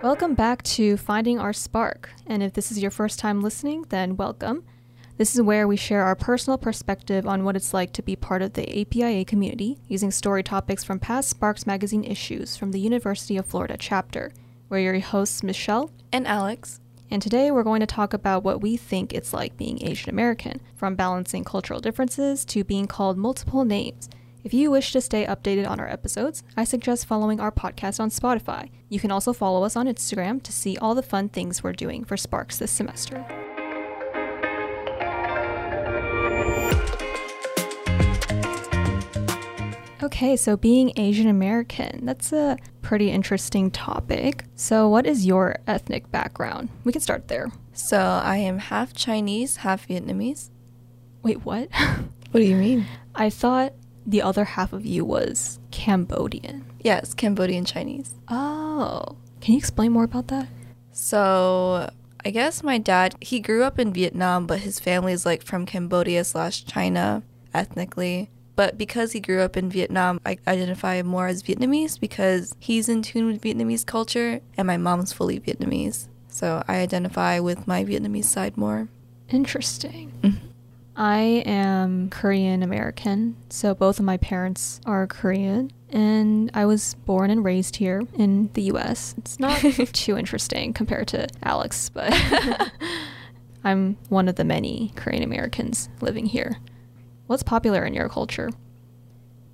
Welcome back to Finding Our Spark. And if this is your first time listening, then welcome. This is where we share our personal perspective on what it's like to be part of the APIA community using story topics from past Sparks magazine issues from the University of Florida chapter. We're your hosts, Michelle and Alex. And today we're going to talk about what we think it's like being Asian American, from balancing cultural differences to being called multiple names. If you wish to stay updated on our episodes, I suggest following our podcast on Spotify. You can also follow us on Instagram to see all the fun things we're doing for Sparks this semester. Okay, so being Asian American, that's a pretty interesting topic. So, what is your ethnic background? We can start there. So, I am half Chinese, half Vietnamese. Wait, what? What do you mean? I thought the other half of you was Cambodian. Yes, Cambodian Chinese. Oh, can you explain more about that? So, I guess my dad, he grew up in Vietnam, but his family is like from Cambodia slash China ethnically. But because he grew up in Vietnam, I identify more as Vietnamese because he's in tune with Vietnamese culture and my mom's fully Vietnamese. So I identify with my Vietnamese side more. Interesting. Mhm. I am Korean American, so both of my parents are Korean, and I was born and raised here in the US. It's not too interesting compared to Alex, but I'm one of the many Korean Americans living here. What's popular in your culture?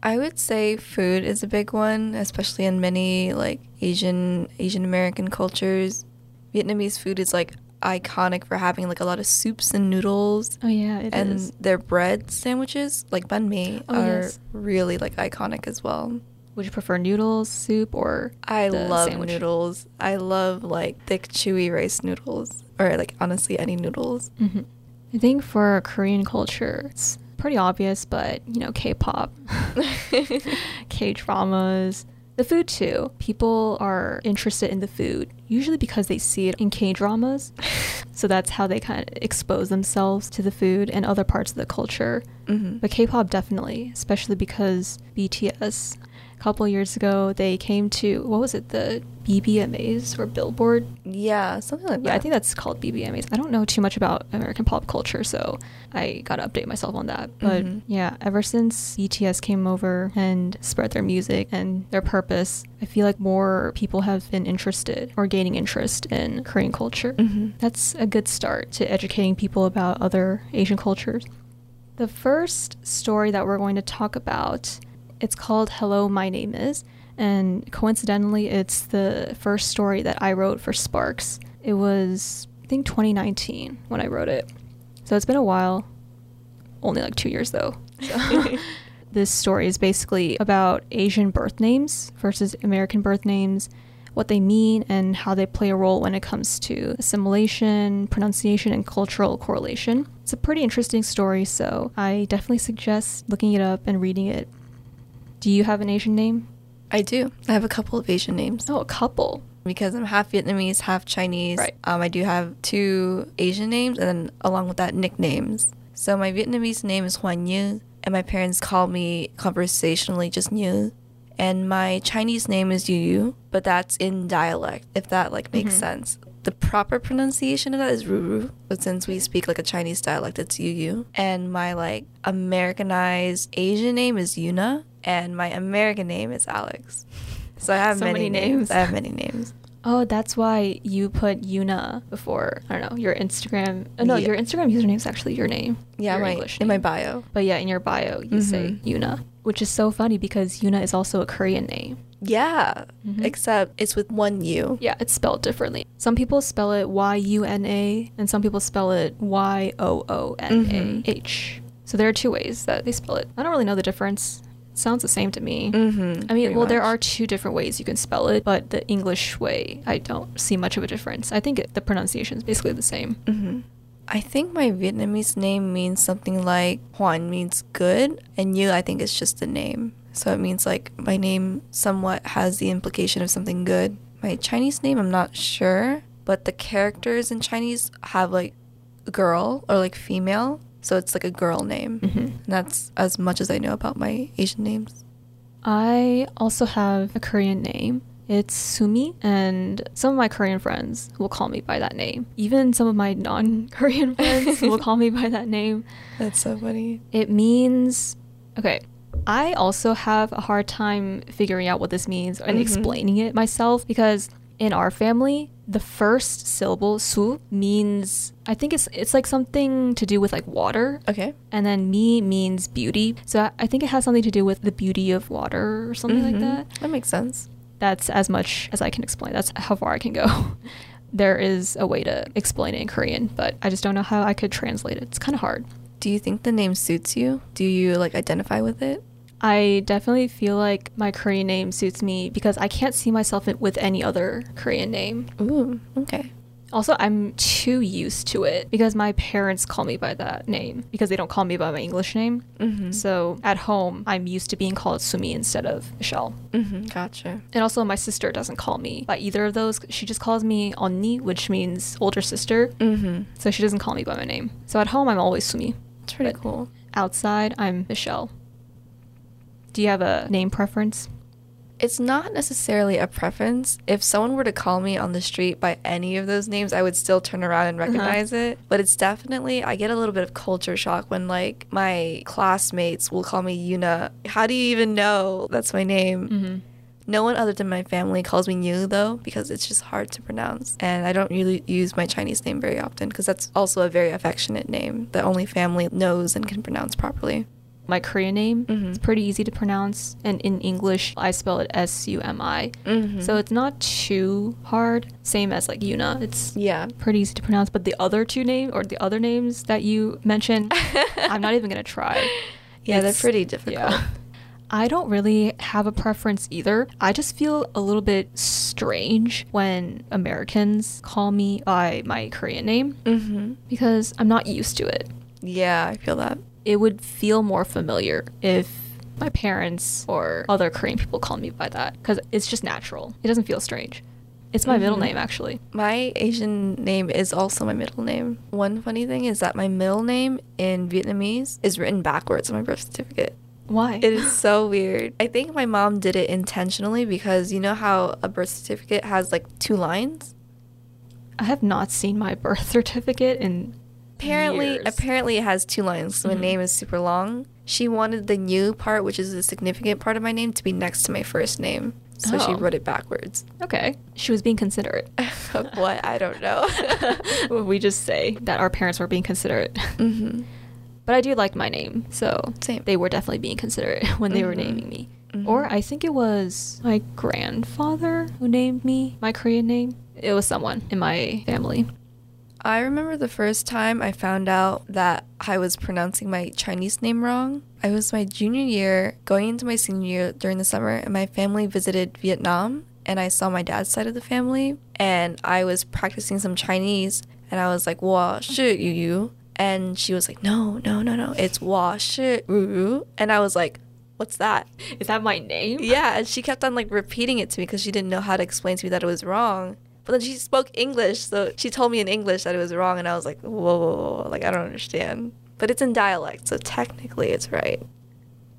I would say food is a big one, especially in many like Asian Asian American cultures. Vietnamese food is like iconic for having like a lot of soups and noodles. Oh yeah, it and is. their bread sandwiches, like banh mi, Oh, are yes. really like iconic as well. Would you prefer noodles, soup, or I love sandwich? noodles. I love like thick, chewy rice noodles, or like honestly any noodles. hmm I think for Korean culture, it's pretty obvious, but you know, K-pop, K-dramas, the food too. People are interested in the food usually because they see it in K-dramas. so that's how they kind of expose themselves to the food and other parts of the culture. hmm But K-pop definitely, especially because BTS. A couple years ago, they came to what was it, the BBMAs or Billboard Yeah, something like that. yeah, I think that's called BBMAs. I don't know too much about American pop culture, so I gotta update myself on that. But Mhm. yeah, ever since BTS came over and spread their music and their purpose, I feel like more people have been interested or gaining interest in Korean culture. Mhm. That's a good start to educating people about other Asian cultures. The first story that we're going to talk about, it's called Hello, My Name Is, and coincidentally, it's the first story that I wrote for Sparks. It was, I think, 2019 when I wrote it. So it's been a while. Only like two years though. So this story is basically about Asian birth names versus American birth names, what they mean, and how they play a role when it comes to assimilation, pronunciation, and cultural correlation. It's a pretty interesting story, so I definitely suggest looking it up and reading it. Do you have an Asian name? I do. I have a couple of Asian names. Oh, a couple. Because I'm half Vietnamese, half Chinese. Right. Um, I do have two Asian names, and then along with that, nicknames. So my Vietnamese name is Huan Như, and my parents call me conversationally just Như. And my Chinese name is Yu Yu, but that's in dialect, if that like makes Mhm. sense. The proper pronunciation of that is Ruru, but since we speak like a Chinese dialect, it's Yu Yu. And my like Americanized Asian name is Yuna, and my American name is Alex. So I have So many, many names. names. I have many names. Oh, that's why you put Yuna before. I don't know your Instagram. Uh, no, Yeah. your Instagram username is actually your name. Yeah, your my English in my bio. But yeah, in your bio you say Mhm. Yuna, which is so funny because Yuna is also a Korean name. Yeah, Mhm. except it's with one U. Yeah, it's spelled differently. Some people spell it Y U N A, and some people spell it Y O O N A H. So there are two ways that they spell it. I don't really know the difference. It sounds the same to me. Mm-hmm. I mean, well, there are two different ways you can spell it, but the English way, I don't see much of a difference. I think it, the pronunciation is basically the same. hmm I think my Vietnamese name means something like Huan means good, and Yu I think is just a name. So it means like my name somewhat has the implication of something good. My Chinese name, I'm not sure, but the characters in Chinese have like girl or like female, so it's like a girl name. Mhm. And that's as much as I know about my Asian names. I also have a Korean name, It's Sumi, and some of my Korean friends will call me by that name. Even some of my non Korean friends will call me by that name. That's so funny. It means, okay, I also have a hard time figuring out what this means and Mhm. explaining it myself because in our family, the first syllable su means I think it's it's like something to do with like water, Okay. and then mi means beauty. So I- I think it has something to do with the beauty of water or something like Mhm. that. That makes sense. That's as much as I can explain. That's how far I can go. there is a way to explain it in Korean, but I just don't know how I could translate it. It's kind of hard. Do you think the name suits you? Do you like identify with it? I definitely feel like my Korean name suits me because I can't see myself with any other Korean name. Ooh, okay. Also, I'm too used to it because my parents call me by that name because they don't call me by my English name. Mm-hmm. So at home, I'm used to being called Sumi instead of Michelle. mm-hmm. Gotcha. And also, my sister doesn't call me by either of those. She just calls me Onni, which means older sister. Mm-hmm. So she doesn't call me by my name. So at home, I'm always Sumi. It's pretty But- cool. Outside, I'm Michelle. Do you have a name preference? It's not necessarily a preference. If someone were to call me on the street by any of those names, I would still turn around and recognize it. But it's definitely, I get a little bit of culture shock when, like, my classmates will call me Yuna. How do you even know that's my name? Mm-hmm. No one other than my family calls me Yu, though, because it's just hard to pronounce. And I don't really use my Chinese name very often because that's also a very affectionate name that only family knows and can pronounce properly. My Korean name Mhm. is pretty easy to pronounce, and in English, I spell it S U M I. Mm-hmm. So it's not too hard. Same as like Yuna. It's yeah. pretty easy to pronounce. But the other two names, or the other names that you mentioned, I'm not even gonna try. Yeah, they're pretty difficult. yeah. I don't really have a preference either. I just feel a little bit strange when Americans call me by my Korean name Mm-hmm. because I'm not used to it. Yeah, I feel that. It would feel more familiar if my parents or other Korean people call me by that because it's just natural. It doesn't feel strange. It's my middle Mhm. name actually. My Asian name is also my middle name. One funny thing is that my middle name in Vietnamese is written backwards on my birth certificate. Why? It is so weird. I think my mom did it intentionally because you know how a birth certificate has like two lines? I have not seen my birth certificate in Apparently, years. apparently it has two lines. So my Mhm. name is super long. She wanted the new part, which is the significant part of my name, to be next to my first name. So she Oh. wrote it backwards. Okay. She was being considerate. what? I don't know. we just say that our parents were being considerate. hmm But I do like my name, so Same. they were definitely being considerate when they were Mhm. naming me. Mhm. Or I think it was my grandfather who named me my Korean name. It was someone in my family. I remember the first time I found out that I was pronouncing my Chinese name wrong. I was my junior year, going into my senior year during the summer, and my family visited Vietnam. And I saw my dad's side of the family, and I was practicing some Chinese, and I was like, "Wa shi yu yu," and she was like, "No, no, no, no, it's Wa shi yu yu," and I was like, "What's that? Is that my name? Yeah, and she kept on like repeating it to me because she didn't know how to explain to me that it was wrong. But then she spoke English, so she told me in English that it was wrong, and I was like, whoa, whoa, whoa, like I don't understand. But it's in dialect, so technically it's right.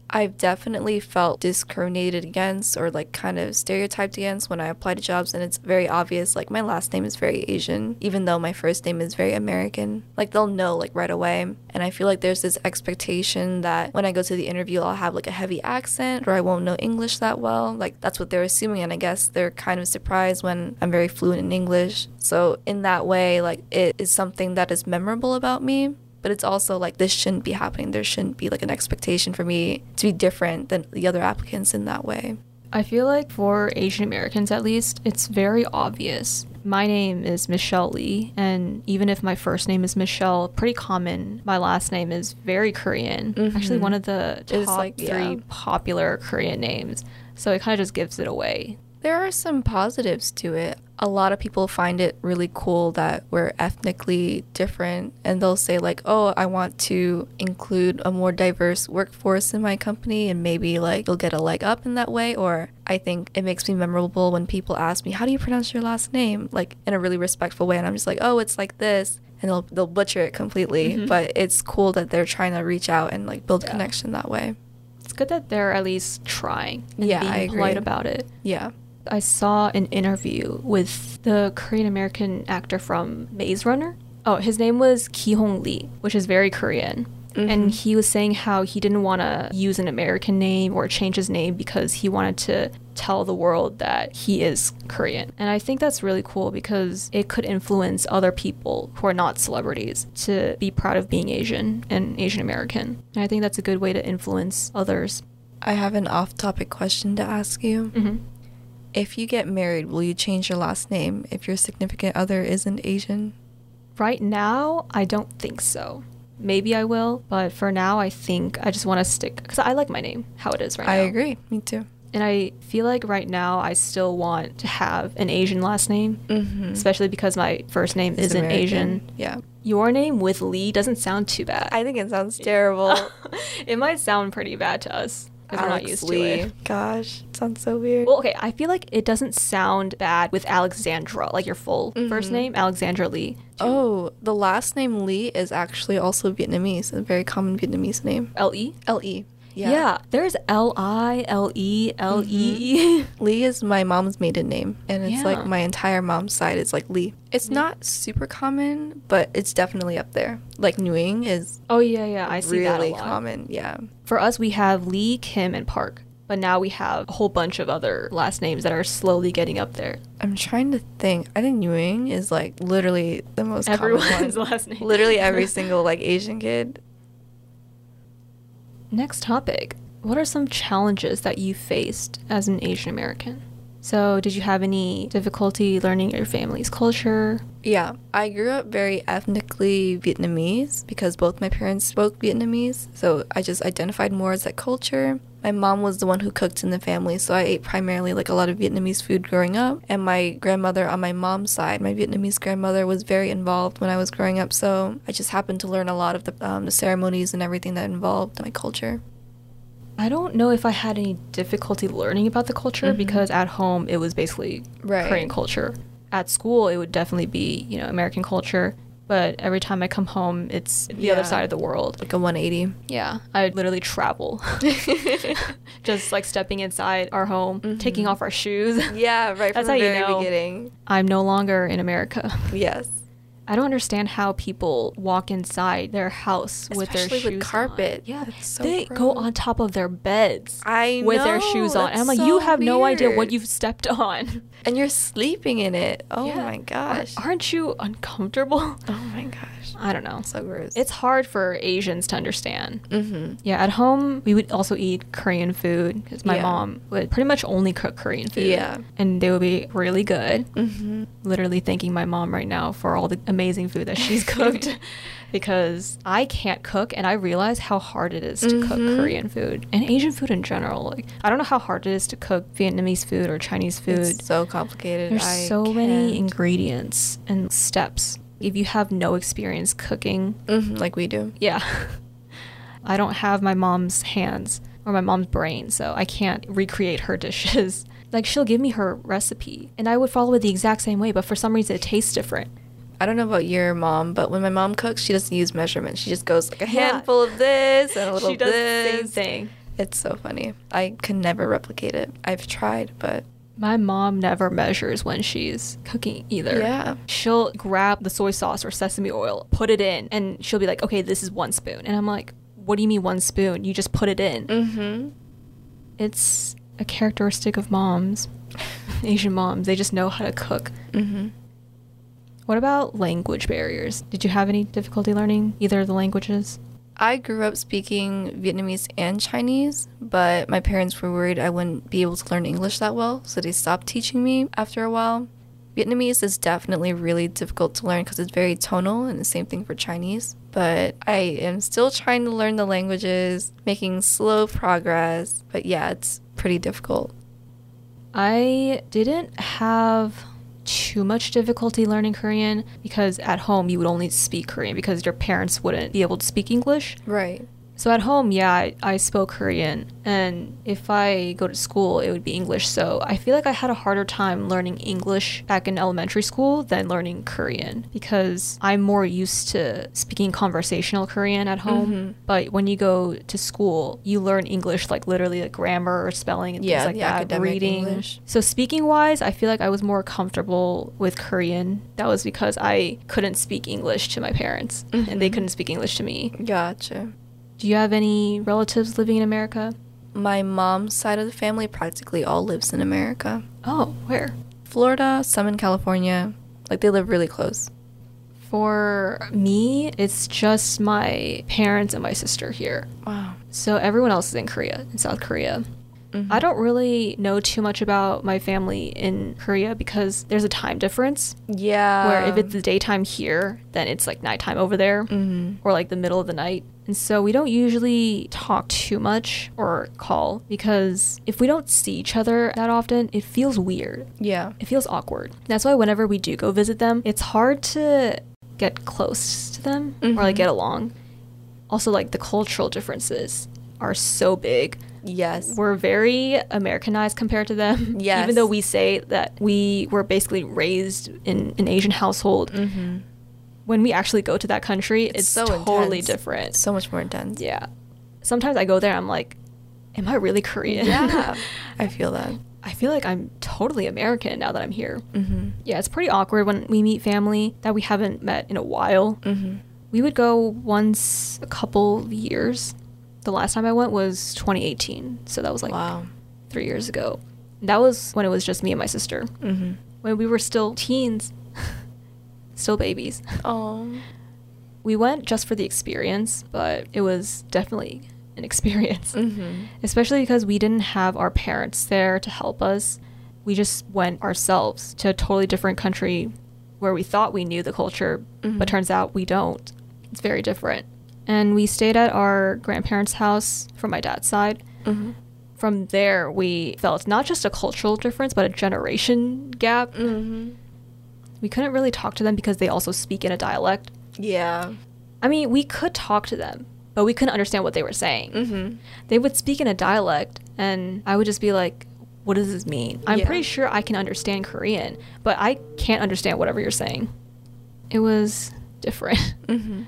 I've definitely felt discriminated against or like kind of stereotyped against when I apply to jobs, and it's very obvious. Like my last name is very Asian, even though my first name is very American. Like they'll know like right away. And I feel like there's this expectation that when I go to the interview, I'll have like a heavy accent or I won't know English that well. Like that's what they're assuming, and I guess they're kind of surprised when I'm very fluent in English. So in that way, like it is something that is memorable about me but it's also like this shouldn't be happening. There shouldn't be like an expectation for me to be different than the other applicants in that way. I feel like for Asian Americans at least, it's very obvious. My name is Michelle Lee, and even if my first name is Michelle, pretty common, my last name is very Korean. Mhm. Actually, one of the It's top like, three yeah. popular Korean names. So it kind of just gives it away. There are some positives to it. A lot of people find it really cool that we're ethnically different and they'll say like, "Oh, I want to include a more diverse workforce in my company and maybe like you'll get a leg up in that way." Or I think it makes me memorable when people ask me, "How do you pronounce your last name?" like in a really respectful way and I'm just like, "Oh, it's like this." And they'll they'll butcher it completely, Mhm. but it's cool that they're trying to reach out and like build Yeah. connection that way. It's good that they're at least trying and Yeah, being I agree. polite about it. Yeah. I saw an interview with the Korean American actor from Maze Runner. Oh, his name was Ki Hong Lee, which is very Korean. And he was saying how he didn't want to use an American name or change his name because he wanted to tell the world that he is Korean. And I think that's really cool because it could influence other people who are not celebrities to be proud of being Asian and Asian American. And I think that's a good way to influence others. I have an off topic question to ask you. hmm If you get married, will you change your last name if your significant other isn't Asian? Right now, I don't think so. Maybe I will, but for now, I think I just want to stick because I like my name how it is right I now. I agree. Me too. And I feel like right now I still want to have an Asian last name, Mm-hmm. especially because my first name isn't Asian. Yeah. Your name with Lee doesn't sound too bad. I think it sounds terrible. it might sound pretty bad to us because we're not used Lee. to it. Gosh, it sounds so weird. Well, okay, I feel like it doesn't sound bad with Alexandra, like your full first Mhm. name, Alexandra Lee. oh, the last name Lee is actually also Vietnamese, a very common Vietnamese name. L E? L E. Yeah. there's L I L E L E. Mm-hmm. Lee is my mom's maiden name, and it's Yeah. like my entire mom's side is like Lee. It's not super common, but it's definitely up there. Like Nguyen is Oh yeah, yeah, I see that a really lot. common. Yeah. For us, we have Lee, Kim, and Park, but now we have a whole bunch of other last names that are slowly getting up there. I'm trying to think. I think Nguyen is like literally the most common Everyone's last name. Literally every single like Asian kid. Next topic. What are some challenges that you faced as an Asian American? So, did you have any difficulty learning your family's culture? Yeah, I grew up very ethnically Vietnamese because both my parents spoke Vietnamese, so I just identified more as that culture. My mom was the one who cooked in the family, so I ate primarily like a lot of Vietnamese food growing up. And my grandmother on my mom's side, my Vietnamese grandmother, was very involved when I was growing up, so I just happened to learn a lot of the, um, the ceremonies and everything that involved my culture. I don't know if I had any difficulty learning about the culture Mhm. because at home it was basically Right. Korean culture. At school it would definitely be, you know, American culture. But every time I come home, it's the other side of the world. Like a 180. Yeah, I literally travel. Just like stepping inside our home, taking Mhm. off our shoes. yeah, right That's from how the you very know. beginning. I'm no longer in America. Yes. I don't understand how people walk inside their house with their Especially shoes with carpet. On. Yeah, That's so they go on top of their beds I with their shoes on. And I'm like, you so have no idea what you've stepped on. And you're sleeping in it. Oh Yeah. my gosh. Aren't you uncomfortable? oh my gosh. I don't know. So gross. It's hard for Asians to understand. mm-hmm. Yeah, at home we would also eat Korean food because my Yeah. mom would pretty much only cook Korean food. Yeah. and they would be really good. Mm-hmm. Literally thanking my mom right now for all the amazing food that she's cooked because I can't cook and I realize how hard it is to cook Mhm. Korean food and Asian food in general. Like I don't know how hard it is to cook Vietnamese food or Chinese food. It's so complicated. There's I so many can't. ingredients and steps. If you have no experience cooking, Mhm, like we do. yeah. I don't have my mom's hands or my mom's brain, so I can't recreate her dishes. Like she'll give me her recipe and I would follow it the exact same way, but for some reason it tastes different. I don't know about your mom, but when my mom cooks, she doesn't use measurements. She just goes like a Yeah. handful of this and a little this. she does this. the same thing. It's so funny. I can never replicate it. I've tried, but My mom never measures when she's cooking either. Yeah. She'll grab the soy sauce or sesame oil, put it in, and she'll be like, okay, this is one spoon. And I'm like, what do you mean one spoon? You just put it in. mm-hmm. It's a characteristic of moms, Asian moms. They just know how to cook. Mm-hmm. What about language barriers? Did you have any difficulty learning either of the languages? I grew up speaking Vietnamese and Chinese, but my parents were worried I wouldn't be able to learn English that well, so they stopped teaching me after a while. Vietnamese is definitely really difficult to learn because it's very tonal, and the same thing for Chinese. But I am still trying to learn the languages, making slow progress. But yeah, it's pretty difficult. I didn't have too much difficulty learning Korean because at home you would only speak Korean because your parents wouldn't be able to speak English. Right. So at home, yeah, I, I spoke Korean, and if I go to school, it would be English. So I feel like I had a harder time learning English back in elementary school than learning Korean because I'm more used to speaking conversational Korean at home. Mhm. But when you go to school, you learn English like literally like grammar or spelling and Yeah, things like the that. academic Reading. English. So speaking wise, I feel like I was more comfortable with Korean. That was because I couldn't speak English to my parents, and they Mhm. couldn't speak English to me. Gotcha. Do you have any relatives living in America? My mom's side of the family practically all lives in America. Oh, where? Florida, some in California. Like they live really close. For me, it's just my parents and my sister here. Wow. So everyone else is in Korea, in South Korea. Mhm. I don't really know too much about my family in Korea because there's a time difference Yeah. where if it's the daytime here, then it's like nighttime over there Mhm. or like the middle of the night. And so we don't usually talk too much or call because if we don't see each other that often, it feels weird. Yeah. it feels awkward. That's why whenever we do go visit them, it's hard to get close to them or like Mhm. get along. Also, like the cultural differences are so big. Yes. We're very Americanized compared to them. Yes. Even though we say that we were basically raised in an Asian household, Mhm. When we actually go to that country, it's, It's so totally intense. different. So much more intense. yeah. Sometimes I go there, I'm like, am I really Korean? Yeah. I feel that. I feel like I'm totally American now that I'm here. Mhm. Yeah, it's pretty awkward when we meet family that we haven't met in a while. Mhm. We would go once a couple of years. The last time I went was 2018, so that was like wow. three years ago. That was when it was just me and my sister, Mhm. when we were still teens, still babies. Oh. We went just for the experience, but it was definitely an experience. Mhm. especially because we didn't have our parents there to help us. We just went ourselves to a totally different country where we thought we knew the culture, Mhm. but turns out we don't. It's very different. And we stayed at our grandparents' house from my dad's side. Mhm. From there, we felt not just a cultural difference, but a generation gap. We couldn't really talk to them because they also speak in a dialect. Yeah. I mean, we could talk to them, but we couldn't understand what they were saying. Mhm. they would speak in a dialect and I would just be like, what does this mean? I'm Yeah. pretty sure I can understand Korean, but I can't understand whatever you're saying. It was different. hmm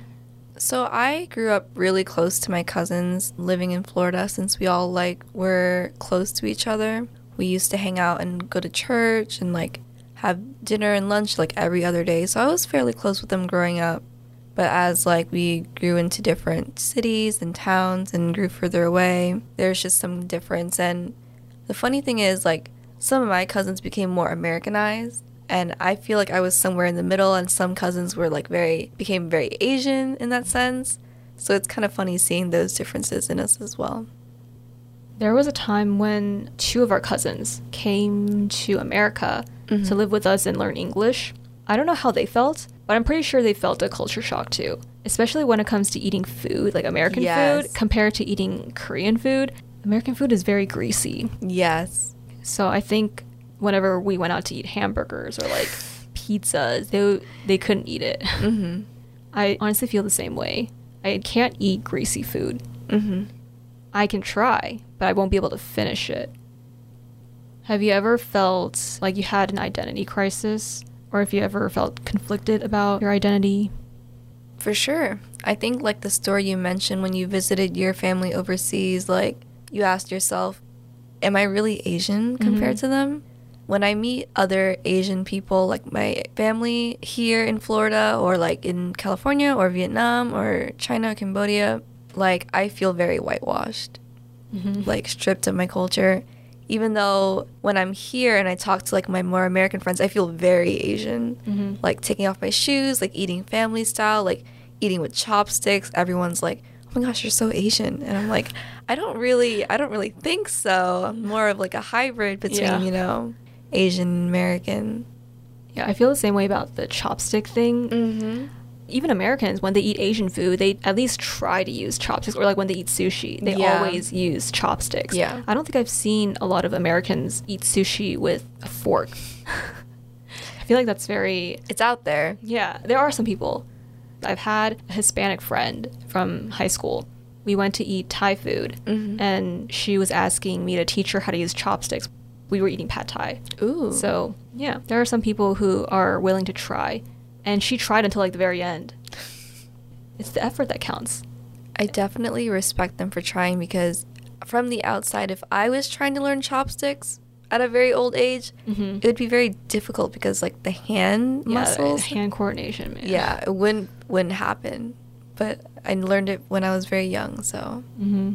So I grew up really close to my cousins living in Florida since we all like were close to each other. We used to hang out and go to church and like have dinner and lunch like every other day. So I was fairly close with them growing up. But as like we grew into different cities and towns and grew further away, there's just some difference and the funny thing is like some of my cousins became more Americanized and I feel like I was somewhere in the middle and some cousins were like very became very Asian in that sense. So it's kind of funny seeing those differences in us as well. There was a time when two of our cousins came to America to Mhm. live with us and learn English. I don't know how they felt, but I'm pretty sure they felt a culture shock too, especially when it comes to eating food, like American Yes. food compared to eating Korean food. American food is very greasy. Yes. So I think whenever we went out to eat hamburgers or like pizzas, they they couldn't eat it. Mhm. I honestly feel the same way. I can't eat greasy food. Mhm. I can try, but I won't be able to finish it. Have you ever felt like you had an identity crisis or if you ever felt conflicted about your identity? For sure. I think like the story you mentioned when you visited your family overseas, like you asked yourself, am I really Asian compared Mhm. to them? When I meet other Asian people, like my family here in Florida or like in California or Vietnam or China or Cambodia, like I feel very whitewashed, like stripped of my culture. Even though when I'm here and I talk to like my more American friends, I feel very Asian Mhm. like taking off my shoes, like eating family style, like eating with chopsticks. Everyone's like, "Oh my gosh, you're so Asian," and I'm like, "I don't really, I don't really think so. I'm more of like a hybrid between, Yeah. you know, Asian and American." Yeah, I feel the same way about the chopstick thing. Mm-hmm. Even Americans, when they eat Asian food, they at least try to use chopsticks. Or like when they eat sushi, they Yeah. always use chopsticks. Yeah. I don't think I've seen a lot of Americans eat sushi with a fork. I feel like that's very It's out there. yeah. There are some people. I've had a Hispanic friend from high school. we went to eat Thai food, Mhm. and she was asking me to teach her how to use chopsticks. We were eating pad thai. Ooh. So, yeah, there are some people who are willing to try. And she tried until like the very end. It's the effort that counts. I definitely respect them for trying because from the outside, if I was trying to learn chopsticks at a very old age, Mhm. it would be very difficult because like the hand Yeah, muscles. hand coordination, man. yeah, it wouldn't wouldn't happen. But I learned it when I was very young, so hmm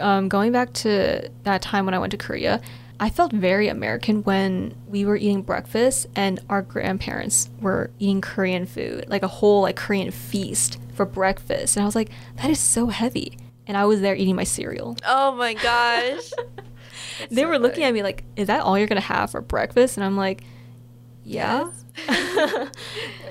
Um, going back to that time when I went to Korea, I felt very American when we were eating breakfast and our grandparents were eating Korean food, like a whole like Korean feast for breakfast, and I was like, that is so heavy. And I was there eating my cereal. Oh my gosh. they were looking at me like, "Is that all you're gonna have for breakfast?" And I'm like, "Yeah."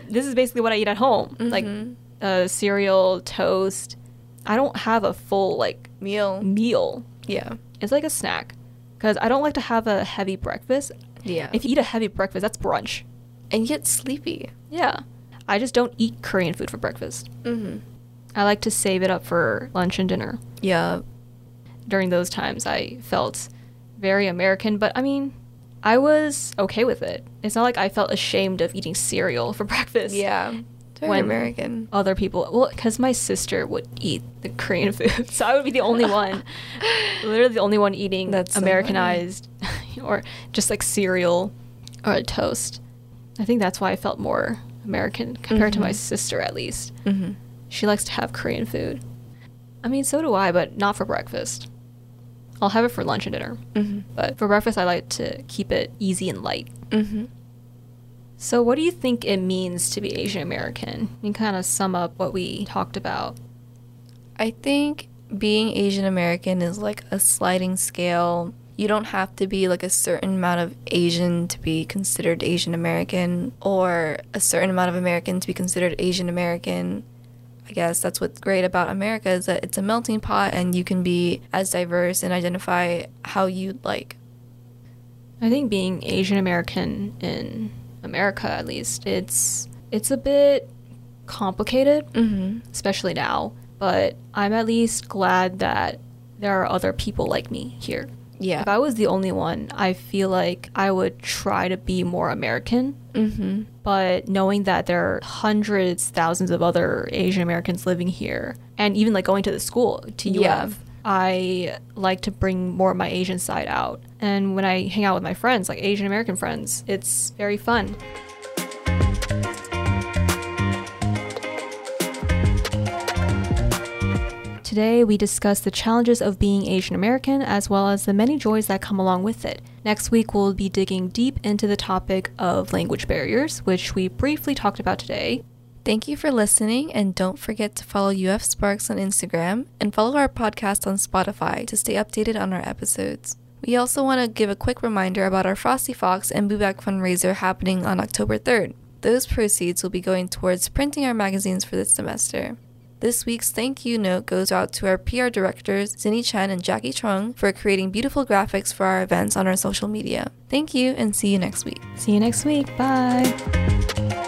this is basically what I eat at home, like Mhm. uh, cereal, toast. I don't have a full like meal. meal. Yeah. It's like a snack because I don't like to have a heavy breakfast. Yeah. If you eat a heavy breakfast, that's brunch. and get sleepy. Yeah, I just don't eat Korean food for breakfast. Mhm. I like to save it up for lunch and dinner. Yeah. during those times I felt very American, but I mean, I was okay with it. It's not like I felt ashamed of eating cereal for breakfast. Yeah. Very When- American. Other people, well, because my sister would eat the Korean food, so I would be the only one, literally the only one eating That's so Americanized or just like cereal or a toast. I think that's why I felt more American compared to my Mhm. sister, at least. Mhm. She likes to have Korean food. I mean, so do I, but not for breakfast. I'll have it for lunch and dinner. Mhm. But for breakfast, I like to keep it easy and light. So, what do you think it means to be Asian American? You can kind of sum up what we talked about. I think being Asian American is like a sliding scale. You don't have to be like a certain amount of Asian to be considered Asian American or a certain amount of American to be considered Asian American. I guess that's what's great about America is that it's a melting pot and you can be as diverse and identify how you'd like. I think being Asian American in America, at least, it's it's a bit complicated, Mhm. especially now. But I'm at least glad that there are other people like me here. Yeah. If I was the only one, I feel like I would try to be more American. Mhm. But knowing that there are hundreds, thousands of other Asian Americans living here, and even like going to the school to UF, Yeah. I like to bring more of my Asian side out. And when I hang out with my friends, like Asian American friends, it's very fun. Today, we discuss the challenges of being Asian American as well as the many joys that come along with it. Next week, we'll be digging deep into the topic of language barriers, which we briefly talked about today. Thank you for listening, and don't forget to follow UF Sparks on Instagram and follow our podcast on Spotify to stay updated on our episodes. We also want to give a quick reminder about our Frosty Fox and Booback fundraiser happening on October 3rd. Those proceeds will be going towards printing our magazines for this semester. This week's thank you note goes out to our PR directors, Zinni Chen and Jackie Chung, for creating beautiful graphics for our events on our social media. Thank you, and see you next week. See you next week. Bye.